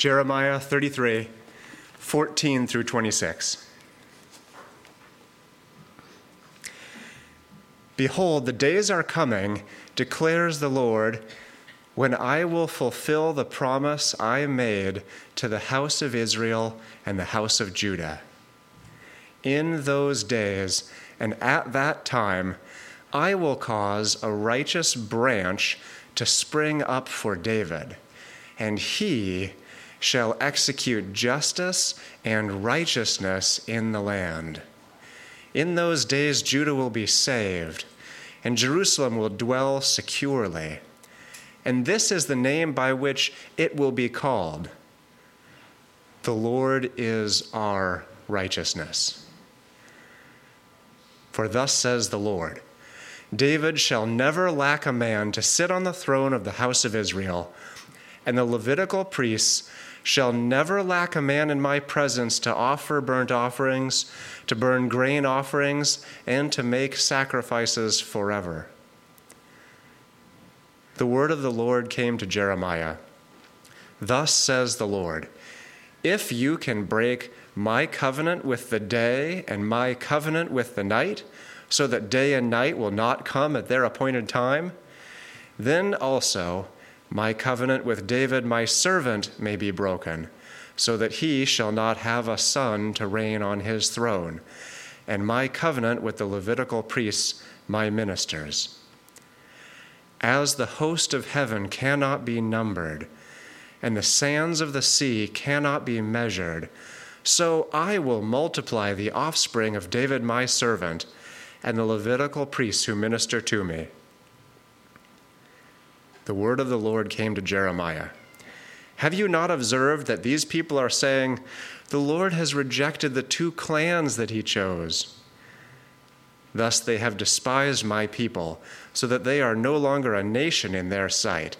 Jeremiah 33, 14 through 26. Behold, the days are coming, declares the Lord, when I will fulfill the promise I made to the house of Israel and the house of Judah. In those days and at that time, I will cause a righteous branch to spring up for David, and he shall execute justice and righteousness in the land. In those days, Judah will be saved, and Jerusalem will dwell securely. And this is the name by which it will be called The Lord is our righteousness. For thus says the Lord David shall never lack a man to sit on the throne of the house of Israel, and the Levitical priests shall never lack a man in my presence to offer burnt offerings, to burn grain offerings, and to make sacrifices forever. The word of the Lord came to Jeremiah. Thus says the Lord If you can break my covenant with the day and my covenant with the night, so that day and night will not come at their appointed time, then also my covenant with David my servant may be broken, so that he shall not have a son to reign on his throne, and my covenant with the Levitical priests my ministers. As the host of heaven cannot be numbered, and the sands of the sea cannot be measured, so I will multiply the offspring of David my servant and the Levitical priests who minister to me the word of the Lord came to Jeremiah. Have you not observed that these people are saying, The Lord has rejected the two clans that he chose? Thus they have despised my people, so that they are no longer a nation in their sight.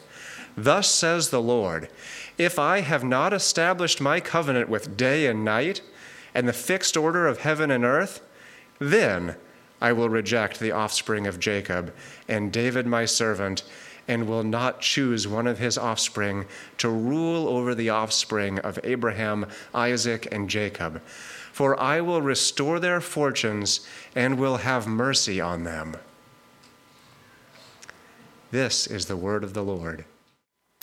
Thus says the Lord If I have not established my covenant with day and night, and the fixed order of heaven and earth, then I will reject the offspring of Jacob, and David my servant, and will not choose one of his offspring to rule over the offspring of Abraham, Isaac, and Jacob. For I will restore their fortunes and will have mercy on them. This is the word of the Lord.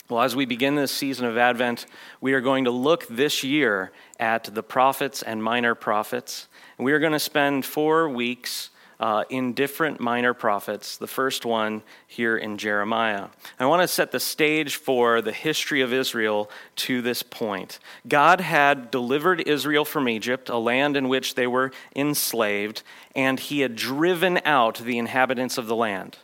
Well, as we begin this season of Advent, we are going to look this year at the prophets and minor prophets. We are going to spend four weeks uh, in different minor prophets, the first one here in Jeremiah. I want to set the stage for the history of Israel to this point. God had delivered Israel from Egypt, a land in which they were enslaved, and he had driven out the inhabitants of the land.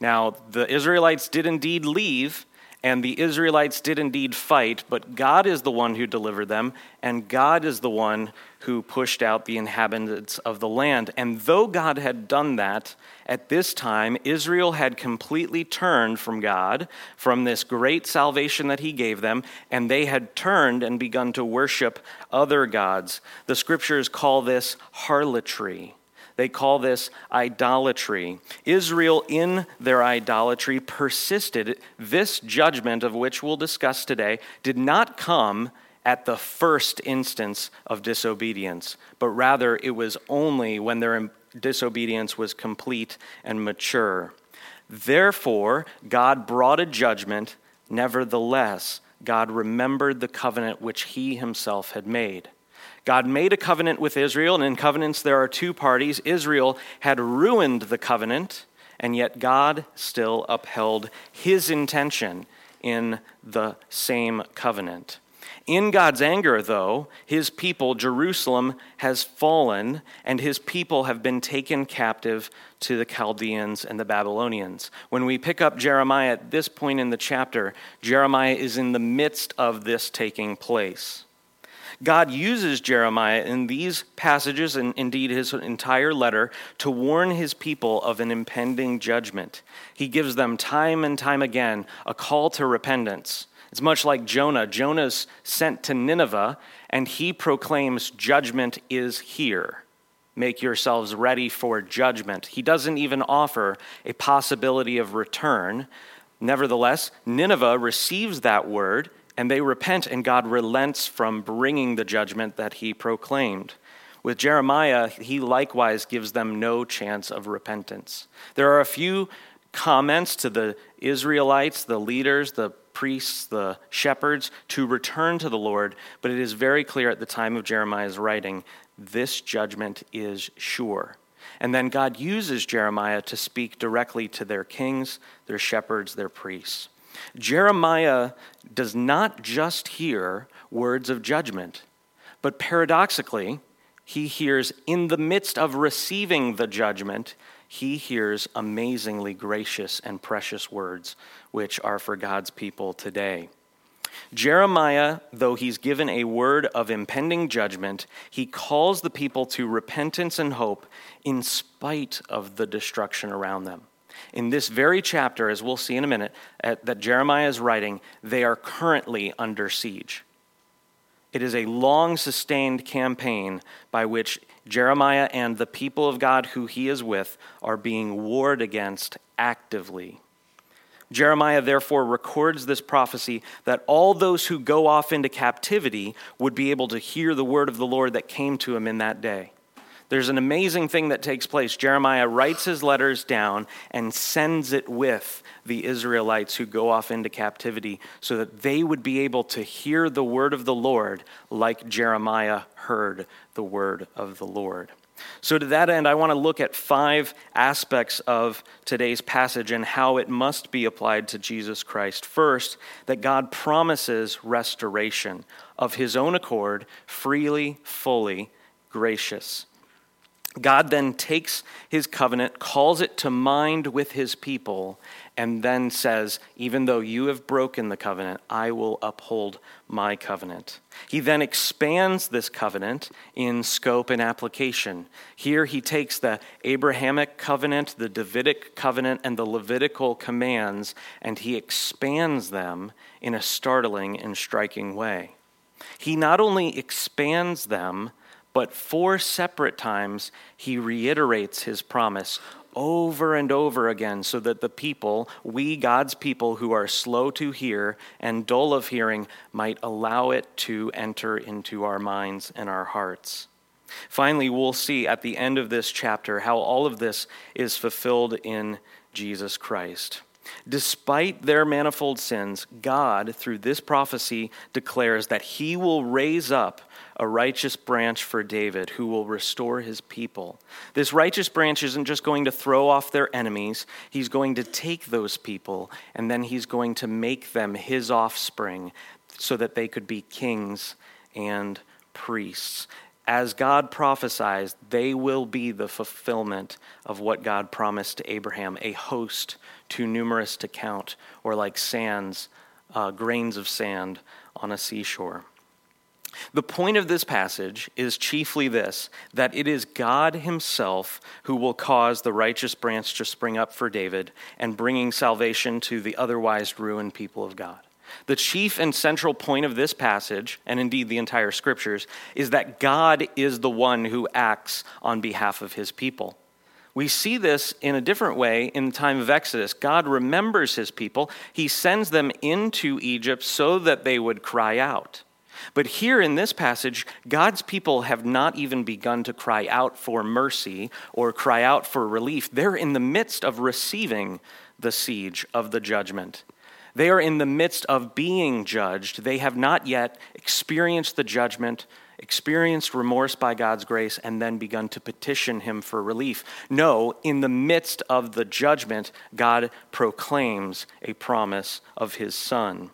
Now, the Israelites did indeed leave, and the Israelites did indeed fight, but God is the one who delivered them, and God is the one who pushed out the inhabitants of the land. And though God had done that, at this time, Israel had completely turned from God, from this great salvation that He gave them, and they had turned and begun to worship other gods. The scriptures call this harlotry. They call this idolatry. Israel, in their idolatry, persisted. This judgment, of which we'll discuss today, did not come at the first instance of disobedience, but rather it was only when their disobedience was complete and mature. Therefore, God brought a judgment. Nevertheless, God remembered the covenant which he himself had made. God made a covenant with Israel, and in covenants there are two parties. Israel had ruined the covenant, and yet God still upheld his intention in the same covenant. In God's anger, though, his people, Jerusalem, has fallen, and his people have been taken captive to the Chaldeans and the Babylonians. When we pick up Jeremiah at this point in the chapter, Jeremiah is in the midst of this taking place. God uses Jeremiah in these passages, and indeed his entire letter, to warn his people of an impending judgment. He gives them time and time again a call to repentance. It's much like Jonah. Jonah's sent to Nineveh, and he proclaims, Judgment is here. Make yourselves ready for judgment. He doesn't even offer a possibility of return. Nevertheless, Nineveh receives that word and they repent, and God relents from bringing the judgment that he proclaimed. With Jeremiah, he likewise gives them no chance of repentance. There are a few comments to the Israelites, the leaders, the priests, the shepherds, to return to the Lord, but it is very clear at the time of Jeremiah's writing this judgment is sure. And then God uses Jeremiah to speak directly to their kings, their shepherds, their priests. Jeremiah does not just hear words of judgment, but paradoxically, he hears in the midst of receiving the judgment, he hears amazingly gracious and precious words, which are for God's people today. Jeremiah, though he's given a word of impending judgment, he calls the people to repentance and hope in spite of the destruction around them. In this very chapter, as we'll see in a minute, at, that Jeremiah is writing, they are currently under siege. It is a long sustained campaign by which Jeremiah and the people of God who he is with are being warred against actively. Jeremiah therefore records this prophecy that all those who go off into captivity would be able to hear the word of the Lord that came to him in that day. There's an amazing thing that takes place. Jeremiah writes his letters down and sends it with the Israelites who go off into captivity so that they would be able to hear the word of the Lord like Jeremiah heard the word of the Lord. So, to that end, I want to look at five aspects of today's passage and how it must be applied to Jesus Christ. First, that God promises restoration of his own accord, freely, fully, gracious. God then takes his covenant, calls it to mind with his people, and then says, Even though you have broken the covenant, I will uphold my covenant. He then expands this covenant in scope and application. Here he takes the Abrahamic covenant, the Davidic covenant, and the Levitical commands, and he expands them in a startling and striking way. He not only expands them, but four separate times, he reiterates his promise over and over again so that the people, we, God's people who are slow to hear and dull of hearing, might allow it to enter into our minds and our hearts. Finally, we'll see at the end of this chapter how all of this is fulfilled in Jesus Christ. Despite their manifold sins, God, through this prophecy, declares that he will raise up a righteous branch for David who will restore his people. This righteous branch isn't just going to throw off their enemies, he's going to take those people and then he's going to make them his offspring so that they could be kings and priests. As God prophesied, they will be the fulfillment of what God promised to Abraham a host too numerous to count, or like sands, uh, grains of sand on a seashore. The point of this passage is chiefly this that it is God Himself who will cause the righteous branch to spring up for David and bringing salvation to the otherwise ruined people of God. The chief and central point of this passage, and indeed the entire scriptures, is that God is the one who acts on behalf of His people. We see this in a different way in the time of Exodus. God remembers his people. He sends them into Egypt so that they would cry out. But here in this passage, God's people have not even begun to cry out for mercy or cry out for relief. They're in the midst of receiving the siege of the judgment. They are in the midst of being judged. They have not yet experienced the judgment, experienced remorse by God's grace, and then begun to petition Him for relief. No, in the midst of the judgment, God proclaims a promise of His Son.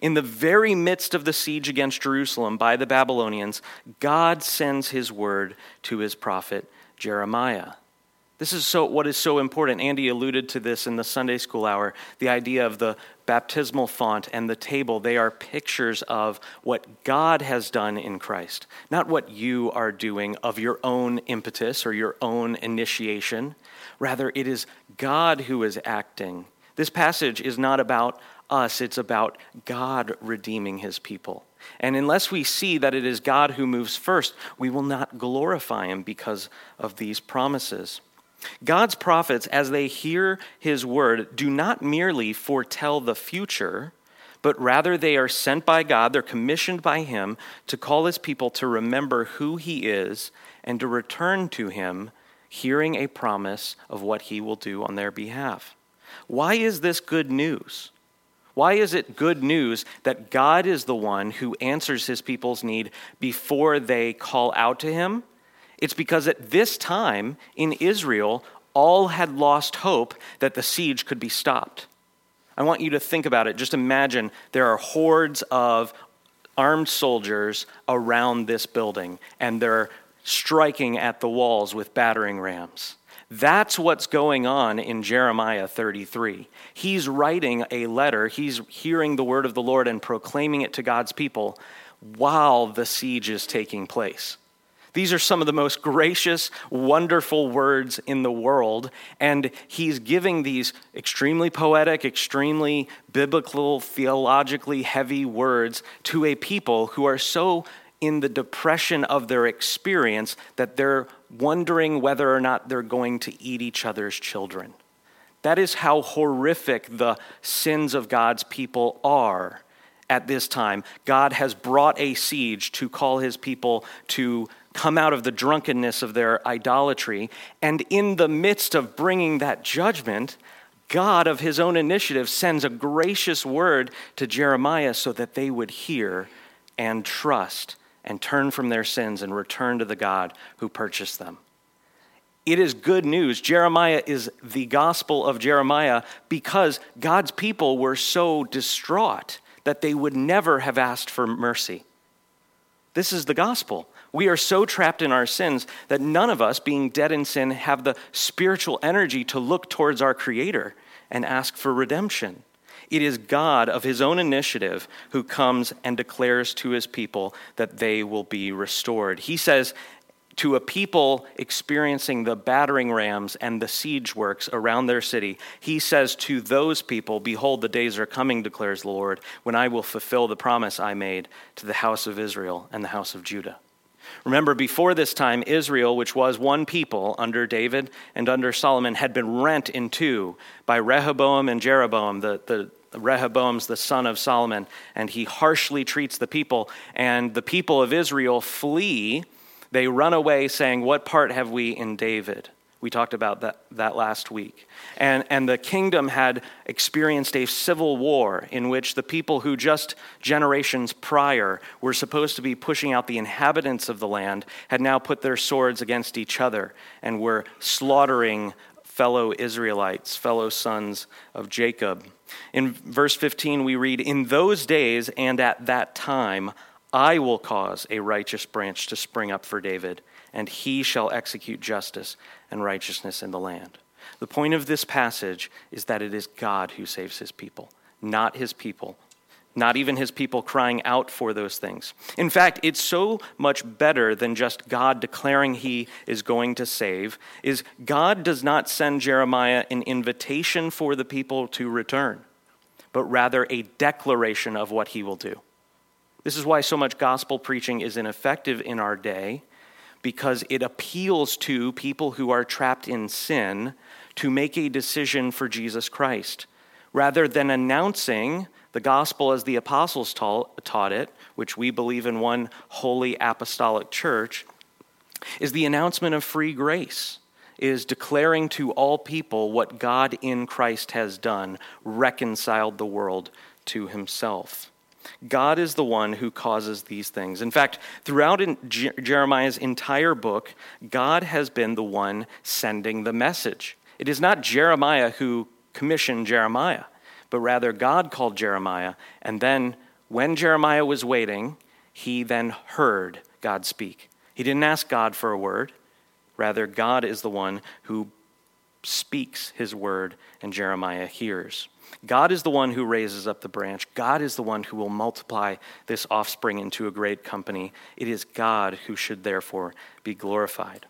In the very midst of the siege against Jerusalem by the Babylonians, God sends his word to his prophet Jeremiah. This is so, what is so important. Andy alluded to this in the Sunday school hour the idea of the baptismal font and the table. They are pictures of what God has done in Christ, not what you are doing of your own impetus or your own initiation. Rather, it is God who is acting. This passage is not about us, it's about God redeeming his people. And unless we see that it is God who moves first, we will not glorify him because of these promises. God's prophets, as they hear his word, do not merely foretell the future, but rather they are sent by God, they're commissioned by Him to call His people to remember who He is and to return to Him, hearing a promise of what He will do on their behalf. Why is this good news? Why is it good news that God is the one who answers His people's need before they call out to Him? It's because at this time in Israel, all had lost hope that the siege could be stopped. I want you to think about it. Just imagine there are hordes of armed soldiers around this building, and they're striking at the walls with battering rams. That's what's going on in Jeremiah 33. He's writing a letter, he's hearing the word of the Lord and proclaiming it to God's people while the siege is taking place. These are some of the most gracious, wonderful words in the world. And he's giving these extremely poetic, extremely biblical, theologically heavy words to a people who are so in the depression of their experience that they're wondering whether or not they're going to eat each other's children. That is how horrific the sins of God's people are at this time. God has brought a siege to call his people to come out of the drunkenness of their idolatry. And in the midst of bringing that judgment, God, of his own initiative, sends a gracious word to Jeremiah so that they would hear and trust and turn from their sins and return to the God who purchased them. It is good news. Jeremiah is the gospel of Jeremiah because God's people were so distraught that they would never have asked for mercy. This is the gospel. We are so trapped in our sins that none of us, being dead in sin, have the spiritual energy to look towards our Creator and ask for redemption. It is God of his own initiative who comes and declares to his people that they will be restored. He says, to a people experiencing the battering rams and the siege works around their city, he says to those people, Behold, the days are coming, declares the Lord, when I will fulfill the promise I made to the house of Israel and the house of Judah. Remember, before this time, Israel, which was one people under David and under Solomon, had been rent in two by Rehoboam and Jeroboam, the, the Rehoboam's the son of Solomon, and he harshly treats the people. And the people of Israel flee. They run away, saying, What part have we in David? We talked about that, that last week. And, and the kingdom had experienced a civil war in which the people who just generations prior were supposed to be pushing out the inhabitants of the land had now put their swords against each other and were slaughtering fellow Israelites, fellow sons of Jacob. In verse 15, we read, In those days and at that time, I will cause a righteous branch to spring up for David, and he shall execute justice and righteousness in the land. The point of this passage is that it is God who saves his people, not his people, not even his people crying out for those things. In fact, it's so much better than just God declaring he is going to save is God does not send Jeremiah an invitation for the people to return, but rather a declaration of what he will do. This is why so much gospel preaching is ineffective in our day because it appeals to people who are trapped in sin to make a decision for Jesus Christ. Rather than announcing the gospel as the apostles taught it, which we believe in one holy apostolic church, is the announcement of free grace, is declaring to all people what God in Christ has done, reconciled the world to himself. God is the one who causes these things. In fact, throughout in Je- Jeremiah's entire book, God has been the one sending the message. It is not Jeremiah who commissioned Jeremiah, but rather God called Jeremiah. And then, when Jeremiah was waiting, he then heard God speak. He didn't ask God for a word. Rather, God is the one who speaks his word, and Jeremiah hears. God is the one who raises up the branch. God is the one who will multiply this offspring into a great company. It is God who should therefore be glorified.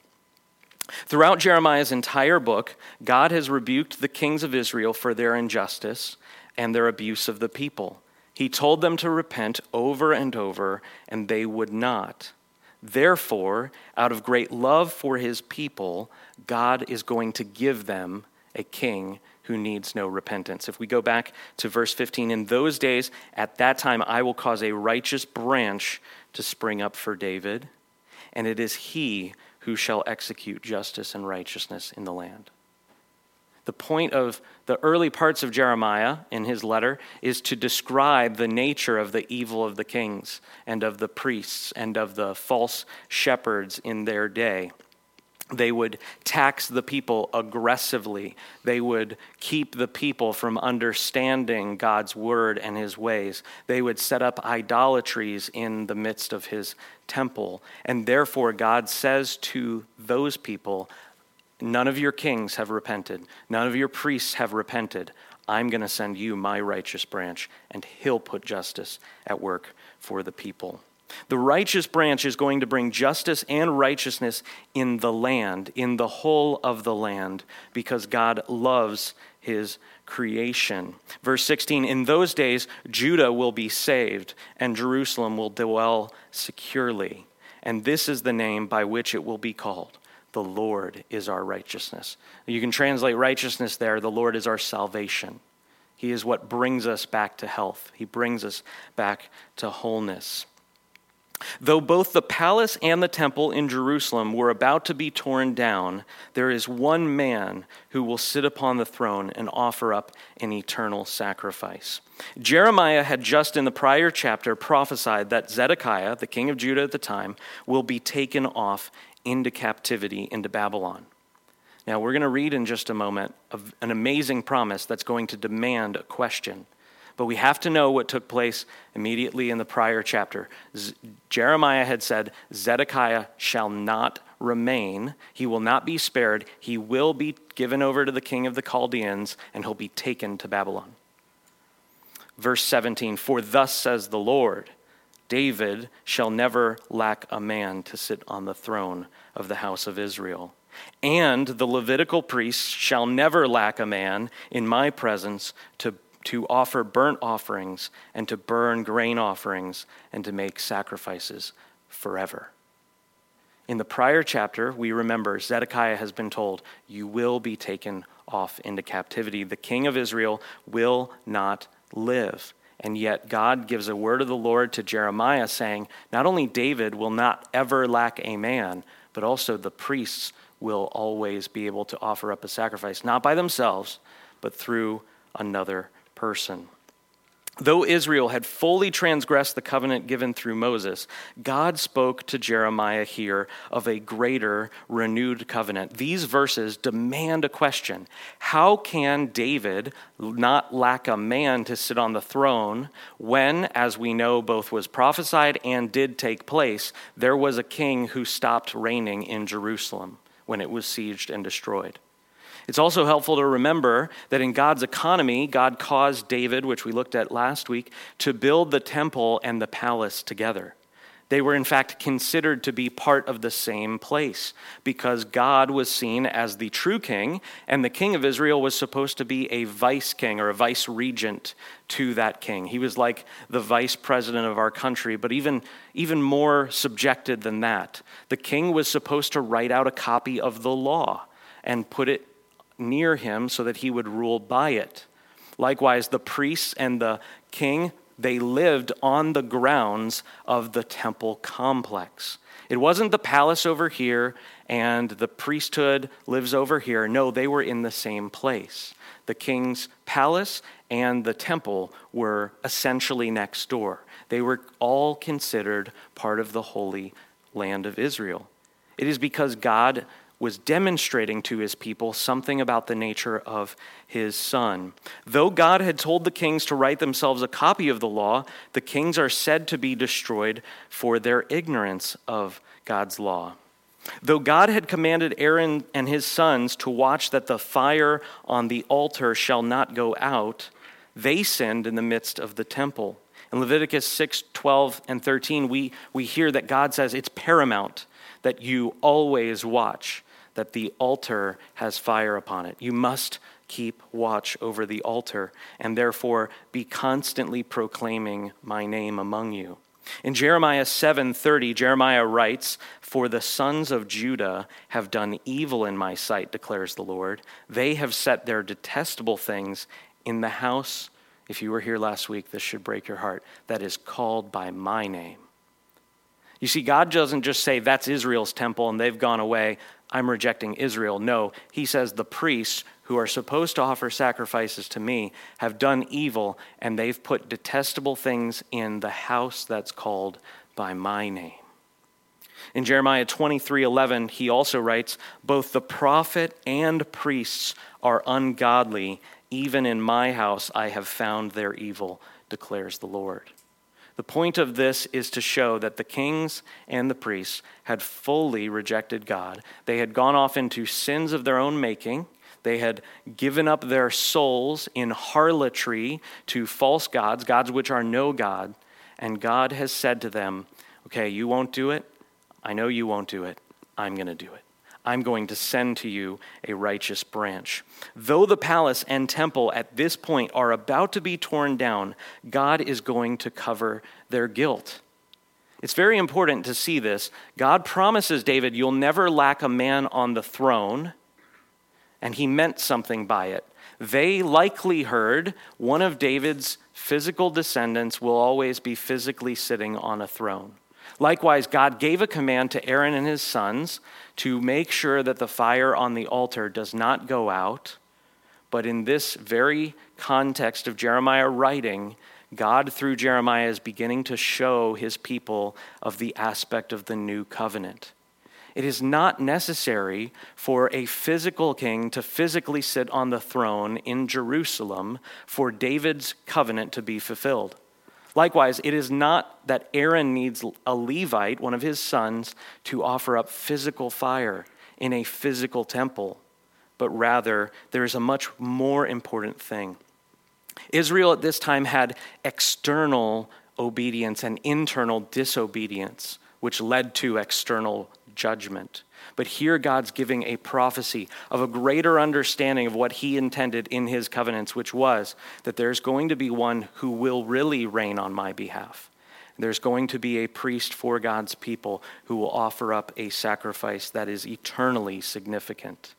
Throughout Jeremiah's entire book, God has rebuked the kings of Israel for their injustice and their abuse of the people. He told them to repent over and over, and they would not. Therefore, out of great love for his people, God is going to give them a king who needs no repentance. If we go back to verse 15, in those days, at that time, I will cause a righteous branch to spring up for David, and it is he who shall execute justice and righteousness in the land. The point of the early parts of Jeremiah in his letter is to describe the nature of the evil of the kings and of the priests and of the false shepherds in their day. They would tax the people aggressively. They would keep the people from understanding God's word and his ways. They would set up idolatries in the midst of his temple. And therefore, God says to those people, None of your kings have repented, none of your priests have repented. I'm going to send you my righteous branch, and he'll put justice at work for the people. The righteous branch is going to bring justice and righteousness in the land, in the whole of the land, because God loves his creation. Verse 16 In those days, Judah will be saved, and Jerusalem will dwell securely. And this is the name by which it will be called the Lord is our righteousness. You can translate righteousness there, the Lord is our salvation. He is what brings us back to health, He brings us back to wholeness. Though both the palace and the temple in Jerusalem were about to be torn down, there is one man who will sit upon the throne and offer up an eternal sacrifice. Jeremiah had just in the prior chapter prophesied that Zedekiah, the king of Judah at the time, will be taken off into captivity into Babylon. Now, we're going to read in just a moment an amazing promise that's going to demand a question. But we have to know what took place immediately in the prior chapter. Z- Jeremiah had said, Zedekiah shall not remain. He will not be spared. He will be given over to the king of the Chaldeans, and he'll be taken to Babylon. Verse 17 For thus says the Lord, David shall never lack a man to sit on the throne of the house of Israel. And the Levitical priests shall never lack a man in my presence to, to offer burnt offerings and to burn grain offerings and to make sacrifices forever. In the prior chapter, we remember Zedekiah has been told, You will be taken off into captivity. The king of Israel will not live. And yet, God gives a word of the Lord to Jeremiah saying, Not only David will not ever lack a man, but also the priests will always be able to offer up a sacrifice, not by themselves, but through another person. Though Israel had fully transgressed the covenant given through Moses, God spoke to Jeremiah here of a greater, renewed covenant. These verses demand a question How can David not lack a man to sit on the throne when, as we know, both was prophesied and did take place, there was a king who stopped reigning in Jerusalem when it was sieged and destroyed? It's also helpful to remember that in God's economy, God caused David, which we looked at last week, to build the temple and the palace together. They were, in fact, considered to be part of the same place because God was seen as the true king, and the king of Israel was supposed to be a vice king or a vice regent to that king. He was like the vice president of our country, but even, even more subjected than that. The king was supposed to write out a copy of the law and put it near him so that he would rule by it. Likewise, the priests and the king, they lived on the grounds of the temple complex. It wasn't the palace over here and the priesthood lives over here. No, they were in the same place. The king's palace and the temple were essentially next door. They were all considered part of the holy land of Israel. It is because God was demonstrating to his people something about the nature of his son. Though God had told the kings to write themselves a copy of the law, the kings are said to be destroyed for their ignorance of God's law. Though God had commanded Aaron and his sons to watch that the fire on the altar shall not go out, they sinned in the midst of the temple. In Leviticus 6 12 and 13, we, we hear that God says it's paramount that you always watch that the altar has fire upon it. You must keep watch over the altar and therefore be constantly proclaiming my name among you. In Jeremiah 7:30, Jeremiah writes, "For the sons of Judah have done evil in my sight," declares the Lord. "They have set their detestable things in the house, if you were here last week, this should break your heart, that is called by my name." You see, God doesn't just say, That's Israel's temple and they've gone away. I'm rejecting Israel. No, He says, The priests who are supposed to offer sacrifices to me have done evil and they've put detestable things in the house that's called by my name. In Jeremiah 23:11 he also writes both the prophet and priests are ungodly even in my house I have found their evil declares the Lord. The point of this is to show that the kings and the priests had fully rejected God. They had gone off into sins of their own making. They had given up their souls in harlotry to false gods, gods which are no God. And God has said to them, Okay, you won't do it. I know you won't do it. I'm going to do it. I'm going to send to you a righteous branch. Though the palace and temple at this point are about to be torn down, God is going to cover their guilt. It's very important to see this. God promises David, You'll never lack a man on the throne, and he meant something by it. They likely heard one of David's physical descendants will always be physically sitting on a throne. Likewise, God gave a command to Aaron and his sons to make sure that the fire on the altar does not go out. But in this very context of Jeremiah writing, God, through Jeremiah, is beginning to show his people of the aspect of the new covenant. It is not necessary for a physical king to physically sit on the throne in Jerusalem for David's covenant to be fulfilled. Likewise, it is not that Aaron needs a Levite, one of his sons, to offer up physical fire in a physical temple, but rather there is a much more important thing. Israel at this time had external obedience and internal disobedience, which led to external judgment. But here God's giving a prophecy of a greater understanding of what he intended in his covenants, which was that there's going to be one who will really reign on my behalf. There's going to be a priest for God's people who will offer up a sacrifice that is eternally significant.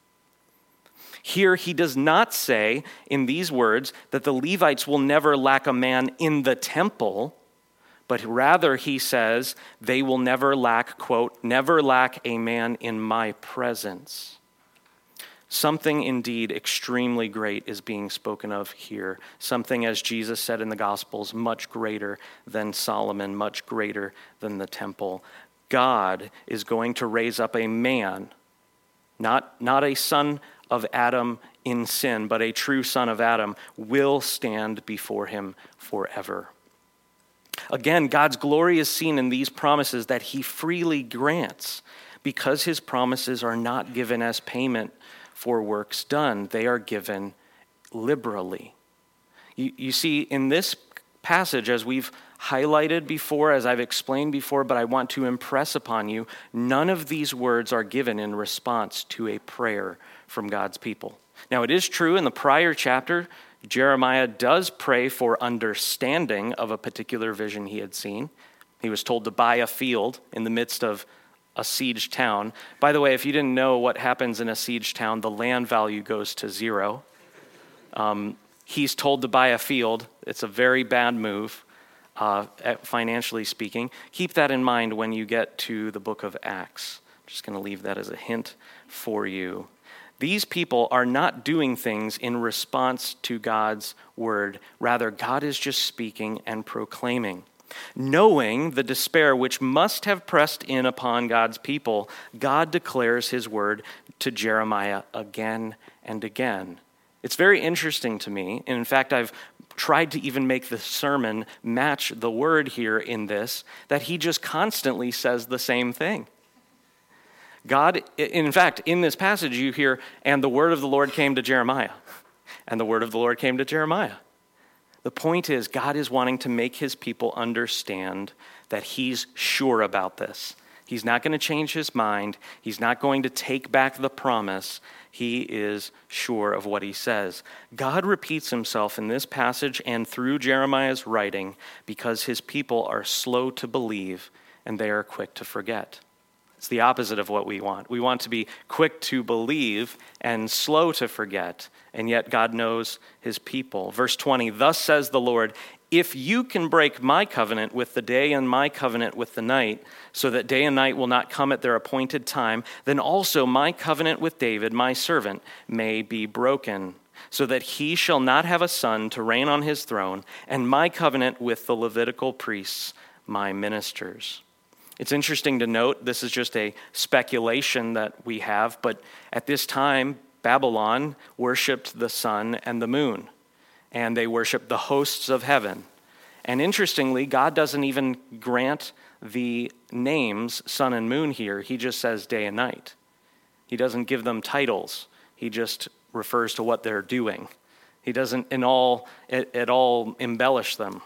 Here, he does not say in these words that the Levites will never lack a man in the temple but rather he says, they will never lack, quote, never lack a man in my presence. Something indeed extremely great is being spoken of here. Something, as Jesus said in the Gospels, much greater than Solomon, much greater than the temple. God is going to raise up a man, not, not a son of Adam in sin, but a true son of Adam, will stand before him forever. Again, God's glory is seen in these promises that He freely grants because His promises are not given as payment for works done, they are given liberally. You, you see, in this passage, as we've highlighted before, as I've explained before, but I want to impress upon you, none of these words are given in response to a prayer from God's people. Now, it is true in the prior chapter, Jeremiah does pray for understanding of a particular vision he had seen. He was told to buy a field in the midst of a siege town. By the way, if you didn't know what happens in a siege town, the land value goes to zero. Um, he's told to buy a field. It's a very bad move, uh, financially speaking. Keep that in mind when you get to the book of Acts. I'm just going to leave that as a hint for you. These people are not doing things in response to God's word. Rather, God is just speaking and proclaiming. Knowing the despair which must have pressed in upon God's people, God declares his word to Jeremiah again and again. It's very interesting to me. And in fact, I've tried to even make the sermon match the word here in this, that he just constantly says the same thing. God, in fact, in this passage, you hear, and the word of the Lord came to Jeremiah. And the word of the Lord came to Jeremiah. The point is, God is wanting to make his people understand that he's sure about this. He's not going to change his mind. He's not going to take back the promise. He is sure of what he says. God repeats himself in this passage and through Jeremiah's writing because his people are slow to believe and they are quick to forget. It's the opposite of what we want. We want to be quick to believe and slow to forget, and yet God knows his people. Verse 20 Thus says the Lord, if you can break my covenant with the day and my covenant with the night, so that day and night will not come at their appointed time, then also my covenant with David, my servant, may be broken, so that he shall not have a son to reign on his throne, and my covenant with the Levitical priests, my ministers. It's interesting to note, this is just a speculation that we have, but at this time, Babylon worshiped the sun and the moon and they worshiped the hosts of heaven. And interestingly, God doesn't even grant the names sun and moon here. He just says day and night. He doesn't give them titles. He just refers to what they're doing. He doesn't in all, at, at all embellish them.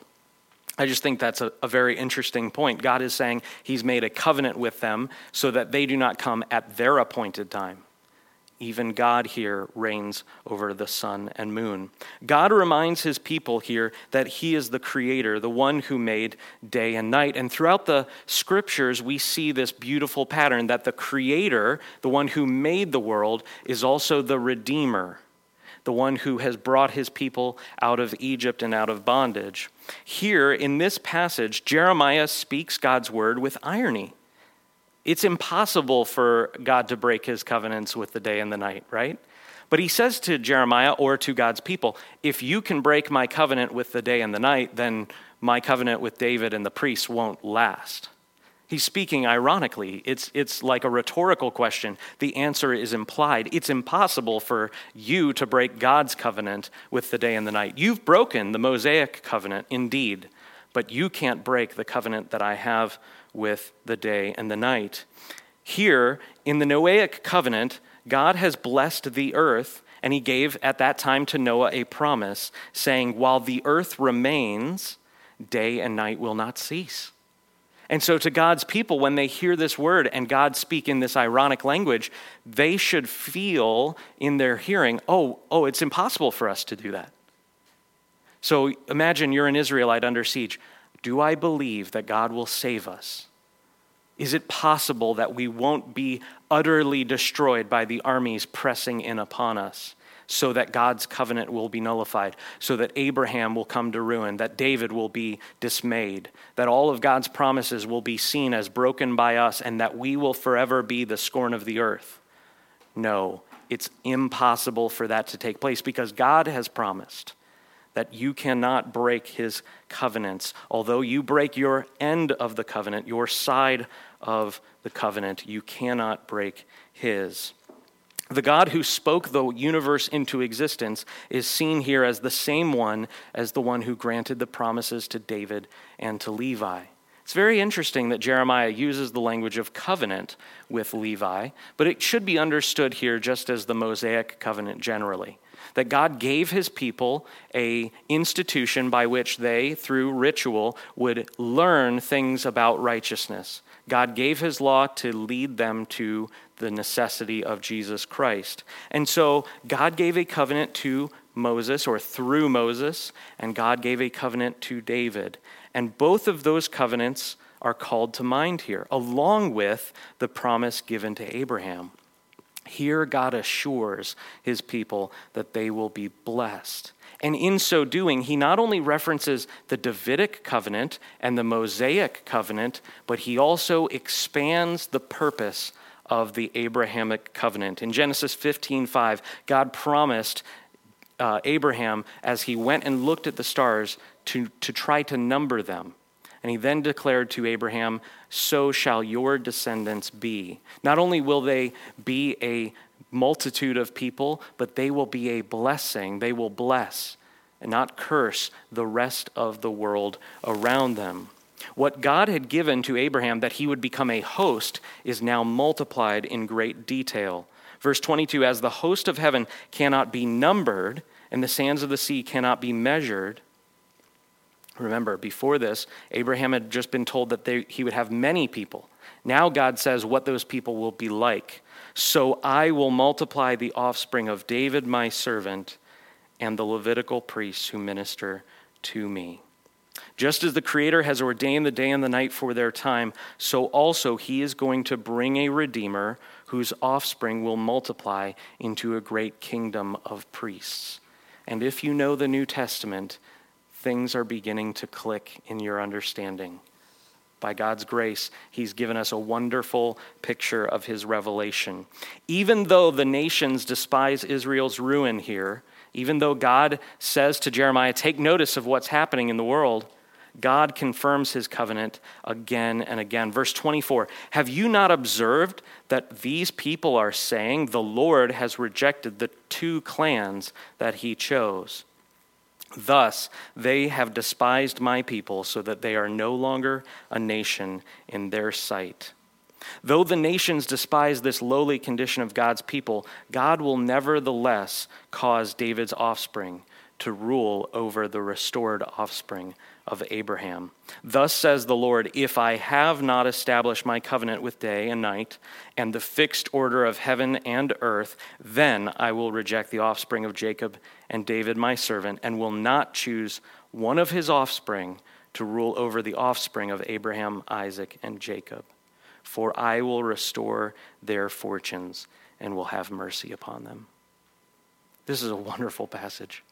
I just think that's a, a, very interesting point. God is saying He's made a covenant with them so that they do not come at their appointed time. Even God here reigns over the sun and moon. God reminds his people here that he is the creator, the one who made day and night. And throughout the scriptures, we see this beautiful pattern that the creator, the one who made the world, is also the redeemer, the one who has brought his people out of Egypt and out of bondage. Here in this passage, Jeremiah speaks God's word with irony. It's impossible for God to break his covenants with the day and the night, right? But he says to Jeremiah or to God's people, if you can break my covenant with the day and the night, then my covenant with David and the priests won't last. He's speaking ironically. It's, it's like a rhetorical question. The answer is implied. It's impossible for you to break God's covenant with the day and the night. You've broken the Mosaic covenant, indeed, but you can't break the covenant that I have with the day and the night. Here, in the Noahic covenant, God has blessed the earth, and he gave at that time to Noah a promise, saying, While the earth remains, day and night will not cease. And so, to God's people, when they hear this word and God speak in this ironic language, they should feel in their hearing, oh, oh, it's impossible for us to do that. So, imagine you're an Israelite under siege. Do I believe that God will save us? Is it possible that we won't be utterly destroyed by the armies pressing in upon us? So that God's covenant will be nullified, so that Abraham will come to ruin, that David will be dismayed, that all of God's promises will be seen as broken by us, and that we will forever be the scorn of the earth. No, it's impossible for that to take place because God has promised that you cannot break his covenants. Although you break your end of the covenant, your side of the covenant, you cannot break his. The God who spoke the universe into existence is seen here as the same one as the one who granted the promises to David and to Levi. It's very interesting that Jeremiah uses the language of covenant with Levi, but it should be understood here just as the Mosaic covenant generally that God gave his people a institution by which they through ritual would learn things about righteousness. God gave his law to lead them to the necessity of Jesus Christ. And so God gave a covenant to Moses or through Moses, and God gave a covenant to David. And both of those covenants are called to mind here, along with the promise given to Abraham. Here, God assures his people that they will be blessed. And in so doing, he not only references the Davidic covenant and the Mosaic covenant, but he also expands the purpose of the Abrahamic covenant. In Genesis 15:5, God promised uh, Abraham as he went and looked at the stars to, to try to number them. And he then declared to Abraham, So shall your descendants be. Not only will they be a multitude of people, but they will be a blessing. They will bless and not curse the rest of the world around them. What God had given to Abraham that he would become a host is now multiplied in great detail. Verse 22 As the host of heaven cannot be numbered, and the sands of the sea cannot be measured, Remember, before this, Abraham had just been told that they, he would have many people. Now God says what those people will be like. So I will multiply the offspring of David, my servant, and the Levitical priests who minister to me. Just as the Creator has ordained the day and the night for their time, so also He is going to bring a Redeemer whose offspring will multiply into a great kingdom of priests. And if you know the New Testament, things are beginning to click in your understanding. By God's grace, He's given us a wonderful picture of His revelation. Even though the nations despise Israel's ruin here, even though God says to Jeremiah, Take notice of what's happening in the world, God confirms his covenant again and again. Verse 24 Have you not observed that these people are saying, The Lord has rejected the two clans that he chose? Thus, they have despised my people so that they are no longer a nation in their sight. Though the nations despise this lowly condition of God's people, God will nevertheless cause David's offspring to rule over the restored offspring of Abraham. Thus says the Lord If I have not established my covenant with day and night, and the fixed order of heaven and earth, then I will reject the offspring of Jacob and David my servant, and will not choose one of his offspring to rule over the offspring of Abraham, Isaac, and Jacob. For I will restore their fortunes and will have mercy upon them. This is a wonderful passage.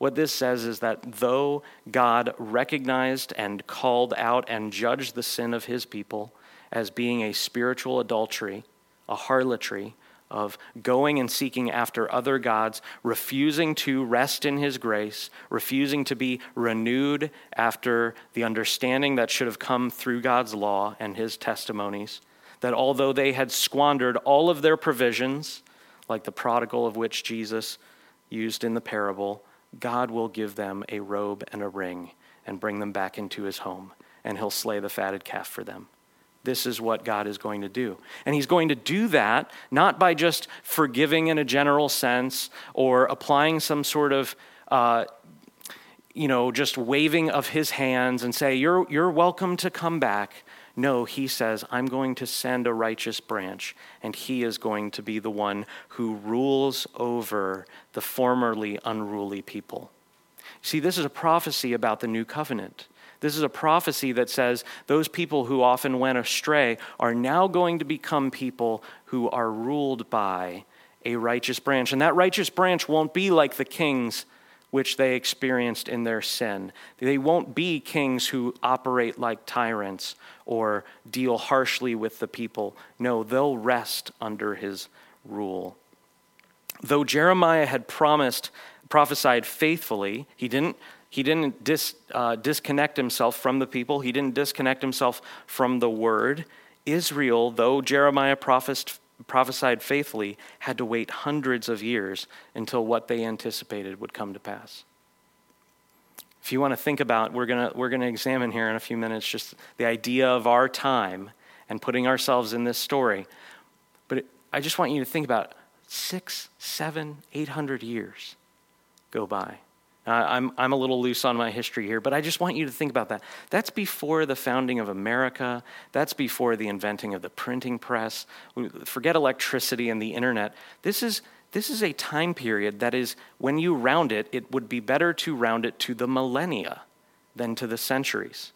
What this says is that though God recognized and called out and judged the sin of his people as being a spiritual adultery, a harlotry, of going and seeking after other gods, refusing to rest in his grace, refusing to be renewed after the understanding that should have come through God's law and his testimonies. That although they had squandered all of their provisions, like the prodigal of which Jesus used in the parable, God will give them a robe and a ring and bring them back into his home, and he'll slay the fatted calf for them. This is what God is going to do. And he's going to do that not by just forgiving in a general sense or applying some sort of, uh, you know, just waving of his hands and say, you're, you're welcome to come back. No, he says, I'm going to send a righteous branch, and he is going to be the one who rules over the formerly unruly people. See, this is a prophecy about the new covenant. This is a prophecy that says those people who often went astray are now going to become people who are ruled by a righteous branch. And that righteous branch won't be like the kings which they experienced in their sin. They won't be kings who operate like tyrants or deal harshly with the people. No, they'll rest under his rule. Though Jeremiah had promised, prophesied faithfully, he didn't, he didn't dis, uh, disconnect himself from the people, he didn't disconnect himself from the word. Israel, though Jeremiah prophesied prophesied faithfully had to wait hundreds of years until what they anticipated would come to pass. If you want to think about, we're going to, we're going to examine here in a few minutes just the idea of our time and putting ourselves in this story. But it, I just want you to think about six, seven, eight hundred years go by. Uh, I'm, I'm a little loose on my history here, but I just want you to think about that. That's before the founding of America. That's before the inventing of the printing press. Forget electricity and the internet. This is, this is a time period that is, when you round it, it would be better to round it to the millennia than to the centuries.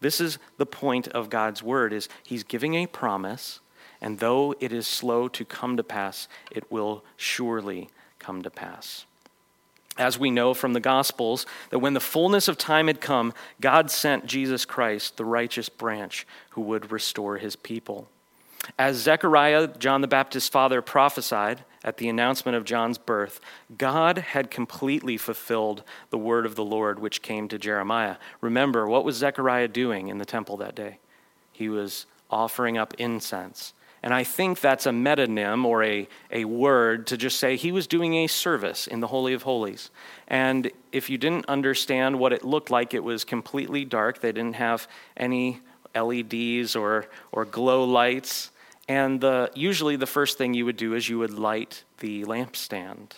This is the point of God's word is he's giving a promise, and though it is slow to come to pass, it will surely come to pass as we know from the Gospels, that when the fullness of time had come, God sent Jesus Christ, the righteous branch, who would restore his people. As Zechariah, John the Baptist's father, prophesied at the announcement of John's birth, God had completely fulfilled the word of the Lord which came to Jeremiah. Remember, what was Zechariah doing in the temple that day? He was offering up incense and I think that's a metonym or a, a word to just say he was doing a service in the Holy of Holies. And if you didn't understand what it looked like, it was completely dark. They didn't have any LEDs or, or glow lights. And the, usually the first thing you would do is you would light the lampstand.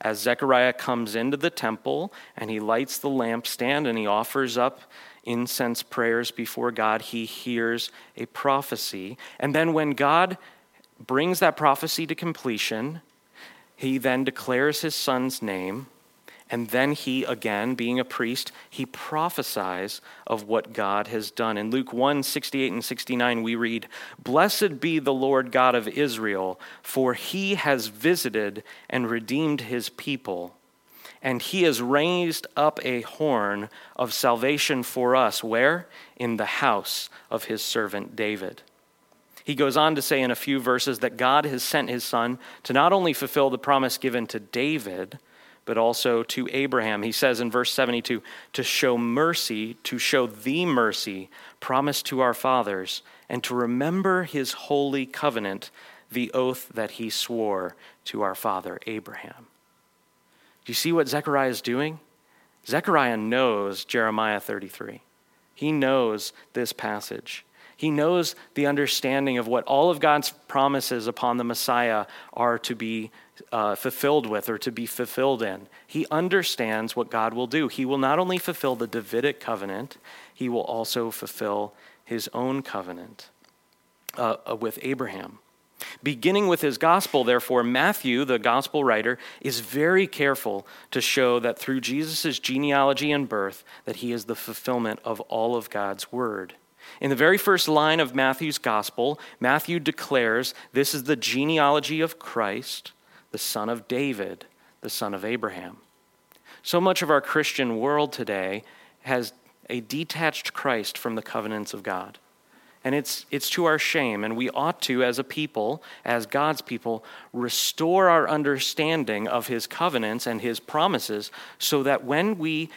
as Zechariah comes into the temple and he lights the lampstand and he offers up incense prayers before God, he hears a prophecy. And then when God brings that prophecy to completion, he then declares his son's name. And then he, again, being a priest, he prophesies of what God has done. In Luke 1 68 and 69, we read, Blessed be the Lord God of Israel, for he has visited and redeemed his people and he has raised up a horn of salvation for us. Where? In the house of his servant David. He goes on to say in a few verses that God has sent his son to not only fulfill the promise given to David, but also to Abraham. He says in verse 72 to show mercy, to show the mercy promised to our fathers, and to remember his holy covenant, the oath that he swore to our father Abraham. Do you see what Zechariah is doing? Zechariah knows Jeremiah 33. He knows this passage. He knows the understanding of what all of God's promises upon the Messiah are to be uh, fulfilled with or to be fulfilled in. He understands what God will do. He will not only fulfill the Davidic covenant, he will also fulfill his own covenant uh, uh with Abraham. Beginning with his gospel, therefore, Matthew, the gospel writer, is very careful to show that through Jesus' genealogy and birth, that he is the fulfillment of all of God's word. In the very first line of Matthew's gospel, Matthew declares this is the genealogy of Christ, the son of David, the son of Abraham. So much of our Christian world today has a detached Christ from the covenants of God. And it's, it's to our shame, and we ought to, as a people, as God's people, restore our understanding of his covenants and his promises so that when we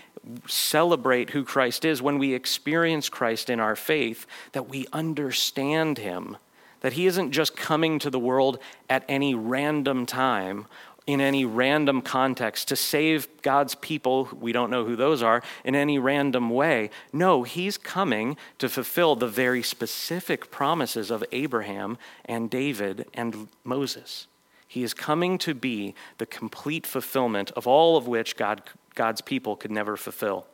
celebrate who Christ is, when we experience Christ in our faith, that we understand him. That he isn't just coming to the world at any random time in any random context to save God's people, we don't know who those are, in any random way. No, he's coming to fulfill the very specific promises of Abraham and David and Moses. He is coming to be the complete fulfillment of all of which God, God's people could never fulfill.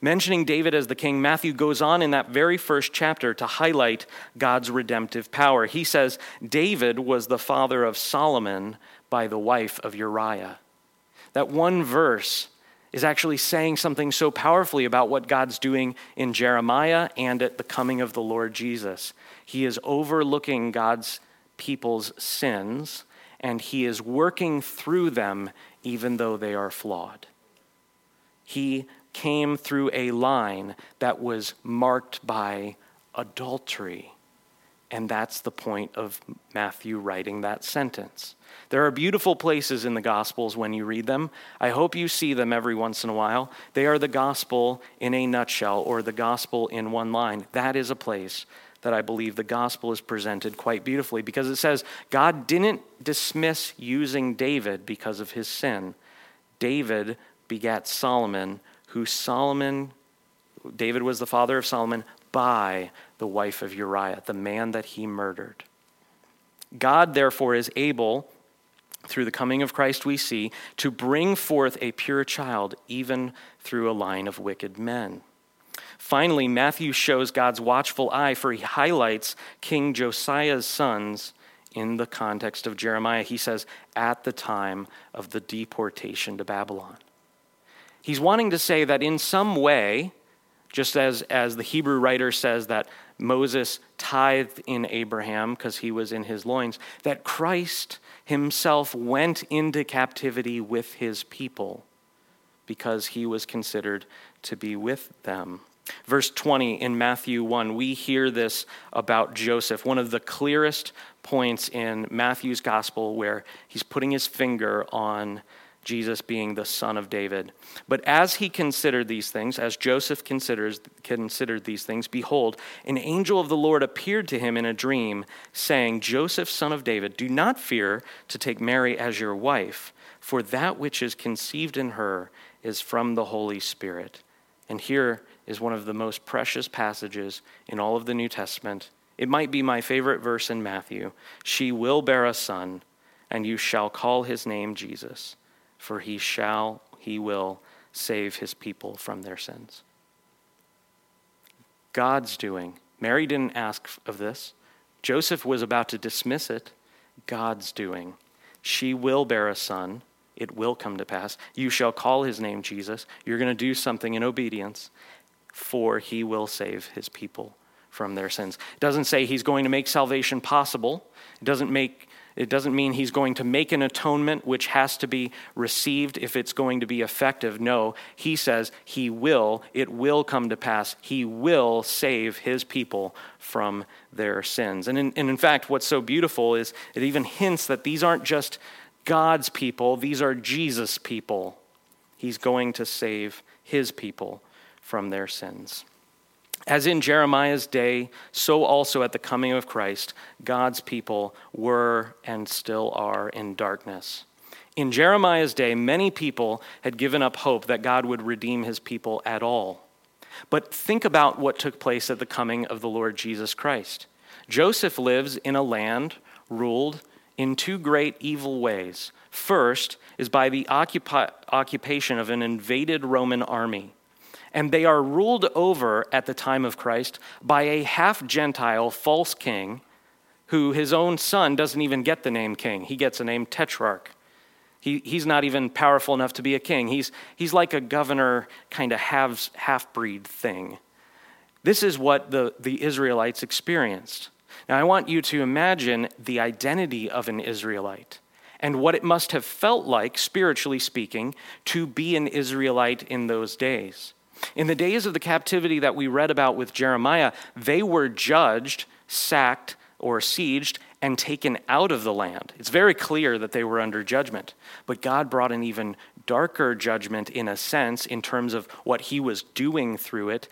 Mentioning David as the king, Matthew goes on in that very first chapter to highlight God's redemptive power. He says, David was the father of Solomon by the wife of Uriah. That one verse is actually saying something so powerfully about what God's doing in Jeremiah and at the coming of the Lord Jesus. He is overlooking God's people's sins and he is working through them even though they are flawed. He came through a line that was marked by adultery. And that's the point of Matthew writing that sentence. There are beautiful places in the Gospels when you read them. I hope you see them every once in a while. They are the Gospel in a nutshell or the Gospel in one line. That is a place that I believe the Gospel is presented quite beautifully because it says God didn't dismiss using David because of his sin. David begat Solomon, who Solomon, David was the father of Solomon by the wife of Uriah, the man that he murdered. God, therefore, is able through the coming of Christ, we see, to bring forth a pure child, even through a line of wicked men. Finally, Matthew shows God's watchful eye, for he highlights King Josiah's sons in the context of Jeremiah. He says, at the time of the deportation to Babylon. He's wanting to say that in some way, just as, as the Hebrew writer says that Moses tithed in Abraham because he was in his loins, that Christ himself went into captivity with his people because he was considered to be with them. Verse 20 in Matthew 1, we hear this about Joseph, one of the clearest points in Matthew's gospel where he's putting his finger on Jesus being the son of David. But as he considered these things, as Joseph considers, considered these things, behold, an angel of the Lord appeared to him in a dream, saying, Joseph, son of David, do not fear to take Mary as your wife, for that which is conceived in her is from the Holy Spirit. And here is one of the most precious passages in all of the New Testament. It might be my favorite verse in Matthew. She will bear a son, and you shall call his name Jesus for he shall, he will save his people from their sins. God's doing. Mary didn't ask of this. Joseph was about to dismiss it. God's doing. She will bear a son. It will come to pass. You shall call his name Jesus. You're going to do something in obedience, for he will save his people from their sins. It doesn't say he's going to make salvation possible. It doesn't make it doesn't mean he's going to make an atonement which has to be received if it's going to be effective. No, he says he will. It will come to pass. He will save his people from their sins. And in, and in fact, what's so beautiful is it even hints that these aren't just God's people, these are Jesus' people. He's going to save his people from their sins. As in Jeremiah's day, so also at the coming of Christ, God's people were and still are in darkness. In Jeremiah's day, many people had given up hope that God would redeem his people at all. But think about what took place at the coming of the Lord Jesus Christ. Joseph lives in a land ruled in two great evil ways. First is by the occupi- occupation of an invaded Roman army and they are ruled over at the time of Christ by a half Gentile false king who his own son doesn't even get the name king. He gets the name tetrarch. He, he's not even powerful enough to be a king. He's, he's like a governor, kind of half breed thing. This is what the, the Israelites experienced. Now, I want you to imagine the identity of an Israelite and what it must have felt like, spiritually speaking, to be an Israelite in those days. In the days of the captivity that we read about with Jeremiah, they were judged, sacked, or sieged and taken out of the land. It's very clear that they were under judgment. But God brought an even darker judgment, in a sense, in terms of what he was doing through it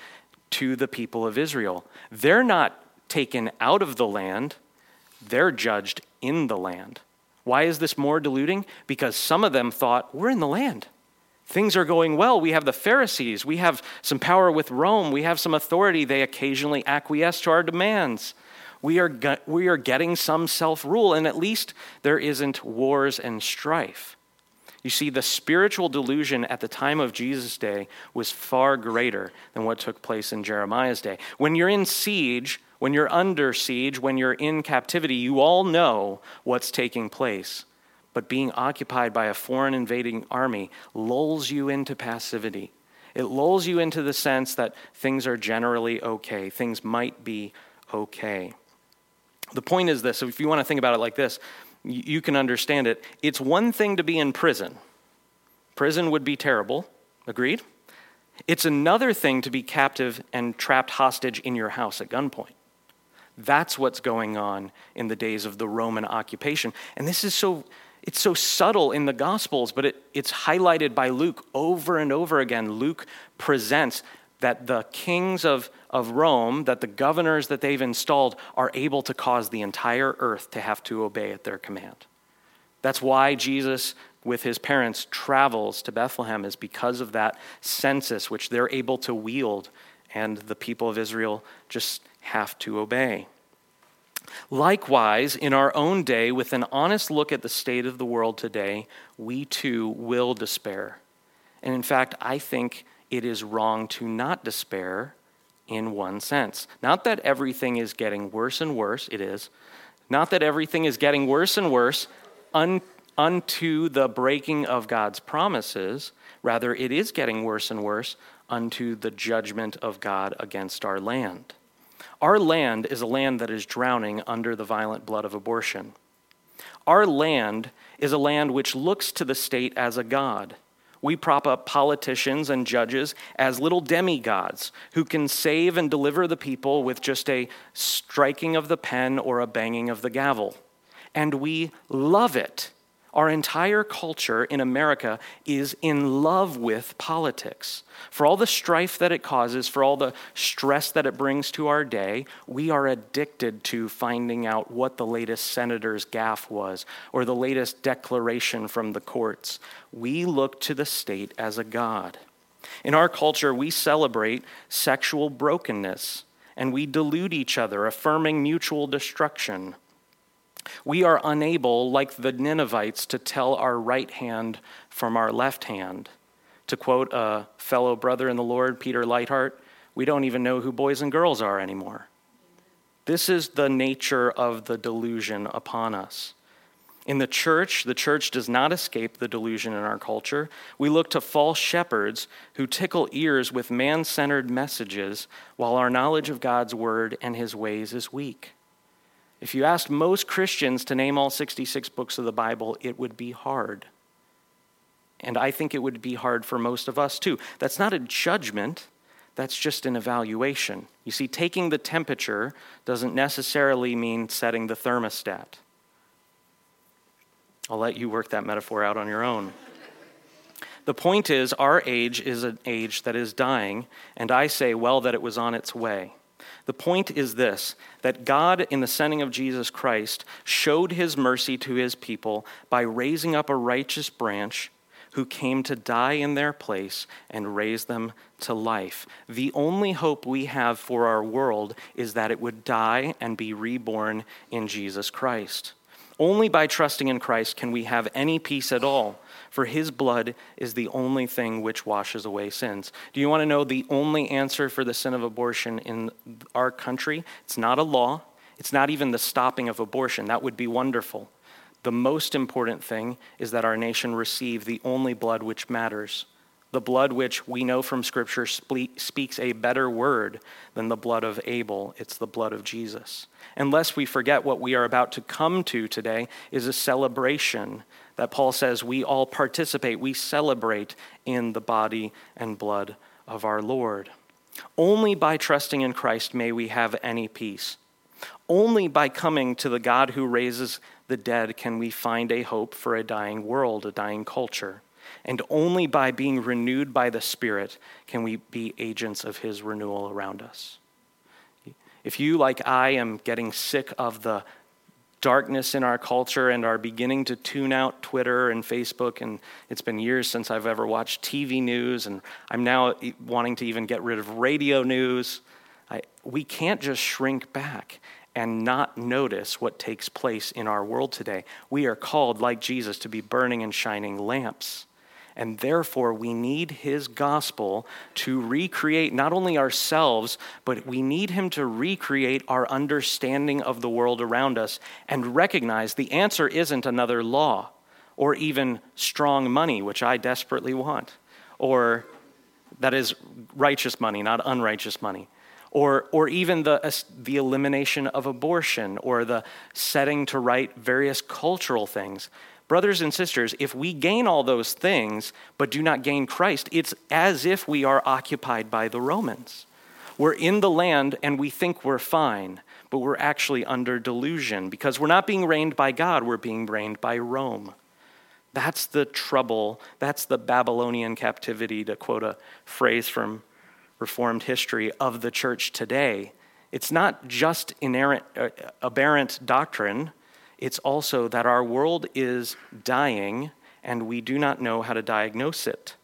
to the people of Israel. They're not taken out of the land, they're judged in the land. Why is this more deluding? Because some of them thought, we're in the land. Things are going well. We have the Pharisees. We have some power with Rome. We have some authority. They occasionally acquiesce to our demands. We are, we are getting some self rule, and at least there isn't wars and strife. You see, the spiritual delusion at the time of Jesus' day was far greater than what took place in Jeremiah's day. When you're in siege, when you're under siege, when you're in captivity, you all know what's taking place but being occupied by a foreign invading army lulls you into passivity. It lulls you into the sense that things are generally okay, things might be okay. The point is this if you want to think about it like this, you can understand it. It's one thing to be in prison, prison would be terrible, agreed? It's another thing to be captive and trapped hostage in your house at gunpoint. That's what's going on in the days of the Roman occupation. And this is so it's so subtle in the Gospels, but it, it's highlighted by Luke over and over again. Luke presents that the kings of, of Rome, that the governors that they've installed, are able to cause the entire earth to have to obey at their command. That's why Jesus, with his parents, travels to Bethlehem, is because of that census which they're able to wield, and the people of Israel just have to obey. Likewise, in our own day, with an honest look at the state of the world today, we too will despair. And in fact, I think it is wrong to not despair in one sense. Not that everything is getting worse and worse, it is. Not that everything is getting worse and worse un- unto the breaking of God's promises. Rather, it is getting worse and worse unto the judgment of God against our land. Our land is a land that is drowning under the violent blood of abortion. Our land is a land which looks to the state as a god. We prop up politicians and judges as little demigods who can save and deliver the people with just a striking of the pen or a banging of the gavel. And we love it our entire culture in America is in love with politics. For all the strife that it causes, for all the stress that it brings to our day, we are addicted to finding out what the latest senator's gaffe was or the latest declaration from the courts. We look to the state as a god. In our culture, we celebrate sexual brokenness and we delude each other, affirming mutual destruction. We are unable, like the Ninevites, to tell our right hand from our left hand. To quote a fellow brother in the Lord, Peter Leithart, we don't even know who boys and girls are anymore. This is the nature of the delusion upon us. In the church, the church does not escape the delusion in our culture. We look to false shepherds who tickle ears with man centered messages while our knowledge of God's word and his ways is weak. If you asked most Christians to name all 66 books of the Bible, it would be hard. And I think it would be hard for most of us too. That's not a judgment, that's just an evaluation. You see, taking the temperature doesn't necessarily mean setting the thermostat. I'll let you work that metaphor out on your own. The point is, our age is an age that is dying, and I say, well, that it was on its way. The point is this that God, in the sending of Jesus Christ, showed his mercy to his people by raising up a righteous branch who came to die in their place and raise them to life. The only hope we have for our world is that it would die and be reborn in Jesus Christ. Only by trusting in Christ can we have any peace at all, for his blood is the only thing which washes away sins. Do you want to know the only answer for the sin of abortion in our country? It's not a law, it's not even the stopping of abortion. That would be wonderful. The most important thing is that our nation receive the only blood which matters, the blood which we know from Scripture speaks a better word than the blood of Abel. It's the blood of Jesus. Unless we forget what we are about to come to today is a celebration that Paul says we all participate, we celebrate in the body and blood of our Lord. Only by trusting in Christ may we have any peace. Only by coming to the God who raises the dead can we find a hope for a dying world, a dying culture. And only by being renewed by the Spirit can we be agents of His renewal around us. If you, like I, am getting sick of the darkness in our culture and are beginning to tune out Twitter and Facebook, and it's been years since I've ever watched TV news, and I'm now wanting to even get rid of radio news, I, we can't just shrink back and not notice what takes place in our world today. We are called, like Jesus, to be burning and shining lamps. And therefore, we need his gospel to recreate not only ourselves, but we need him to recreate our understanding of the world around us and recognize the answer isn't another law or even strong money, which I desperately want, or that is righteous money, not unrighteous money or, or even the, uh, the elimination of abortion or the setting to right various cultural things. Brothers and sisters, if we gain all those things but do not gain Christ, it's as if we are occupied by the Romans. We're in the land and we think we're fine, but we're actually under delusion because we're not being reigned by God, we're being reigned by Rome. That's the trouble. That's the Babylonian captivity, to quote a phrase from Reformed history of the church today. It's not just inerrant, uh, aberrant doctrine, it's also that our world is dying and we do not know how to diagnose it.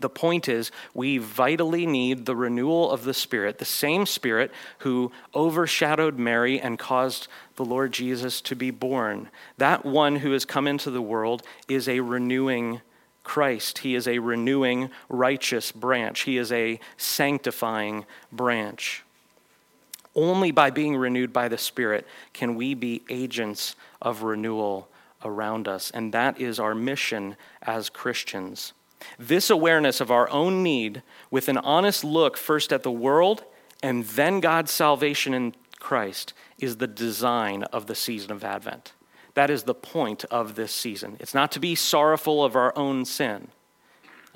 The point is, we vitally need the renewal of the Spirit, the same Spirit who overshadowed Mary and caused the Lord Jesus to be born. That one who has come into the world is a renewing Christ. He is a renewing, righteous branch, He is a sanctifying branch. Only by being renewed by the Spirit can we be agents of renewal around us. And that is our mission as Christians. This awareness of our own need, with an honest look first at the world and then God's salvation in Christ, is the design of the season of Advent. That is the point of this season. It's not to be sorrowful of our own sin,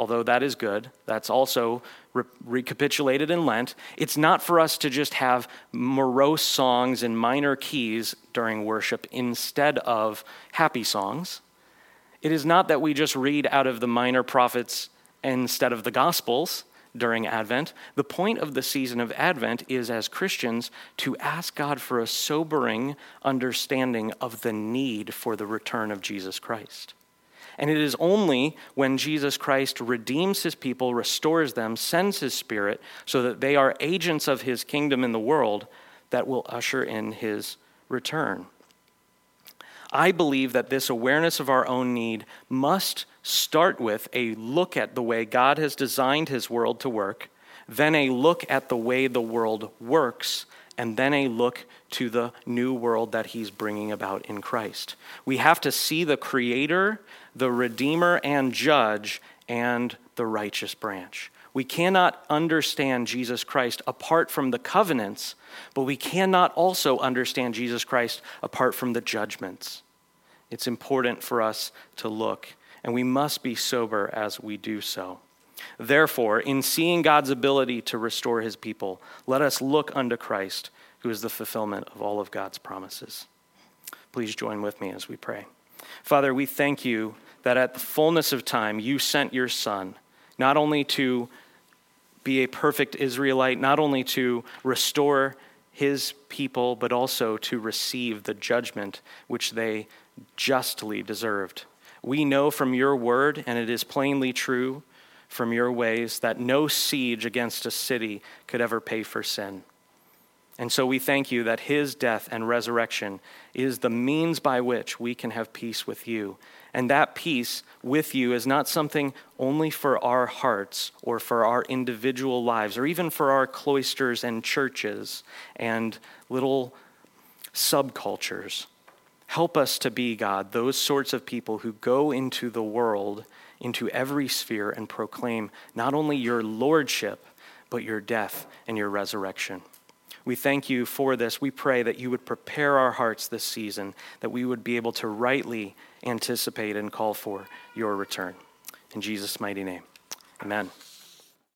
although that is good. That's also re- recapitulated in Lent. It's not for us to just have morose songs in minor keys during worship instead of happy songs. It is not that we just read out of the minor prophets instead of the Gospels during Advent. The point of the season of Advent is, as Christians, to ask God for a sobering understanding of the need for the return of Jesus Christ. And it is only when Jesus Christ redeems his people, restores them, sends his spirit, so that they are agents of his kingdom in the world, that will usher in his return. I believe that this awareness of our own need must start with a look at the way God has designed his world to work, then a look at the way the world works, and then a look to the new world that he's bringing about in Christ. We have to see the creator, the redeemer and judge, and the righteous branch. We cannot understand Jesus Christ apart from the covenants, but we cannot also understand Jesus Christ apart from the judgments. It's important for us to look, and we must be sober as we do so. Therefore, in seeing God's ability to restore his people, let us look unto Christ, who is the fulfillment of all of God's promises. Please join with me as we pray. Father, we thank you that at the fullness of time you sent your Son, not only to be a perfect Israelite, not only to restore his people, but also to receive the judgment which they justly deserved. We know from your word, and it is plainly true from your ways, that no siege against a city could ever pay for sin. And so we thank you that his death and resurrection is the means by which we can have peace with you. And that peace with you is not something only for our hearts or for our individual lives or even for our cloisters and churches and little subcultures. Help us to be, God, those sorts of people who go into the world, into every sphere, and proclaim not only your lordship, but your death and your resurrection. We thank you for this. We pray that you would prepare our hearts this season, that we would be able to rightly anticipate and call for your return. In Jesus' mighty name, amen.